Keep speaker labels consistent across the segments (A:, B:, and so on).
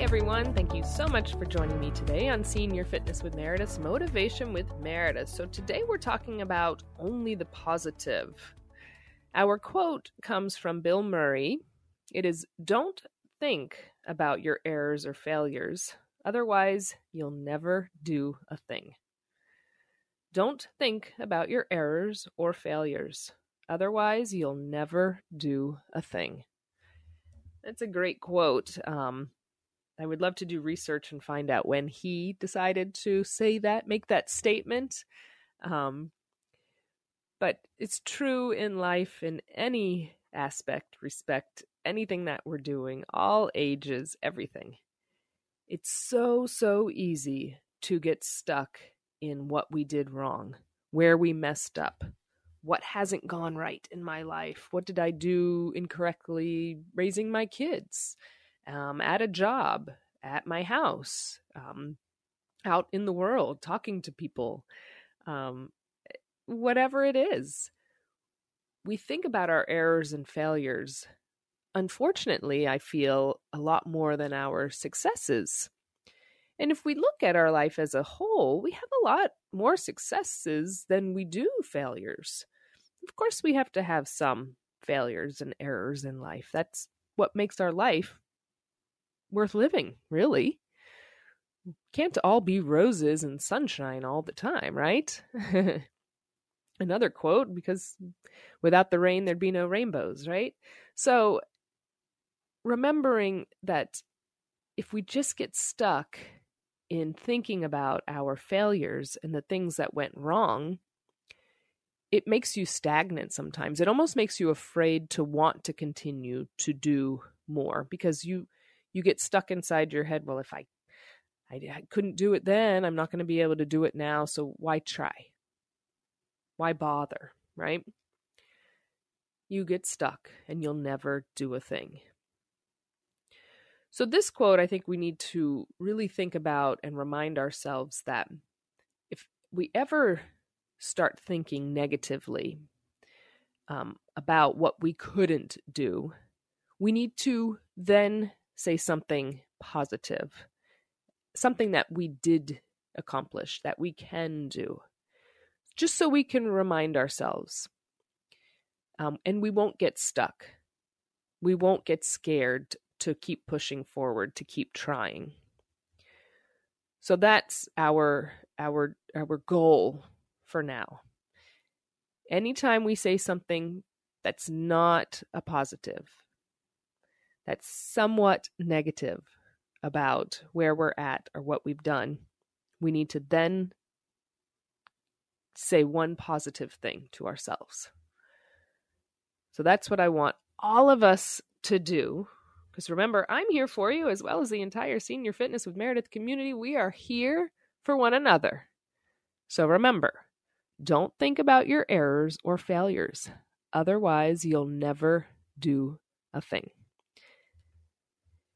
A: everyone. Thank you so much for joining me today on Senior Fitness with Meredith's Motivation with Meredith. So, today we're talking about only the positive. Our quote comes from Bill Murray. It is Don't think about your errors or failures, otherwise, you'll never do a thing. Don't think about your errors or failures, otherwise, you'll never do a thing. That's a great quote. Um, I would love to do research and find out when he decided to say that, make that statement. Um, but it's true in life in any aspect, respect, anything that we're doing, all ages, everything. It's so, so easy to get stuck in what we did wrong, where we messed up, what hasn't gone right in my life, what did I do incorrectly raising my kids um, at a job, at my house, um, out in the world, talking to people, um, whatever it is. We think about our errors and failures. Unfortunately, I feel a lot more than our successes. And if we look at our life as a whole, we have a lot more successes than we do failures. Of course, we have to have some failures and errors in life. That's what makes our life worth living, really. Can't all be roses and sunshine all the time, right? Another quote, because without the rain, there'd be no rainbows, right? So, remembering that if we just get stuck in thinking about our failures and the things that went wrong, it makes you stagnant sometimes. It almost makes you afraid to want to continue to do more because you you get stuck inside your head well if i i, I couldn't do it then i'm not going to be able to do it now so why try? Why bother right? You get stuck and you'll never do a thing. So this quote i think we need to really think about and remind ourselves that if we ever start thinking negatively um, about what we couldn't do we need to then say something positive, something that we did accomplish, that we can do, just so we can remind ourselves. Um, and we won't get stuck. We won't get scared to keep pushing forward, to keep trying. So that's our our our goal for now. Anytime we say something that's not a positive, that's somewhat negative about where we're at or what we've done, we need to then say one positive thing to ourselves. So that's what I want all of us to do. Because remember, I'm here for you as well as the entire Senior Fitness with Meredith community. We are here for one another. So remember, don't think about your errors or failures. Otherwise, you'll never do a thing.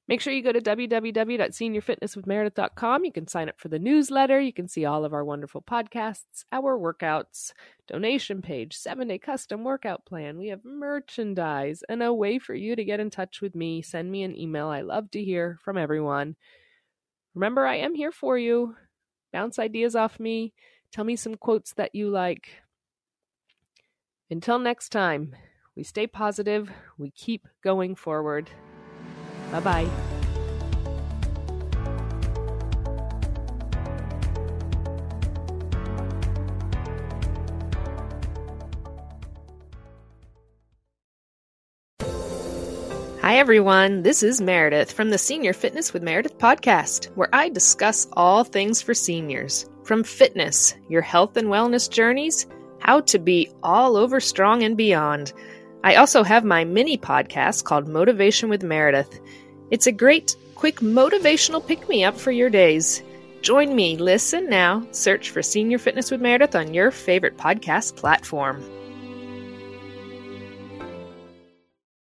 A: Make sure you go to www.seniorfitnesswithmeredith.com. You can sign up for the newsletter. You can see all of our wonderful podcasts, our workouts, donation page, seven day custom workout plan. We have merchandise and a way for you to get in touch with me. Send me an email. I love to hear from everyone. Remember, I am here for you. Bounce ideas off me. Tell me some quotes that you like. Until next time, we stay positive, we keep going forward. Bye bye. Hi, everyone. This is Meredith from the Senior Fitness with Meredith podcast, where I discuss all things for seniors from fitness, your health and wellness journeys, how to be all over strong and beyond. I also have my mini podcast called Motivation with Meredith. It's a great, quick motivational pick me up for your days. Join me, listen now, search for Senior Fitness with Meredith on your favorite podcast platform.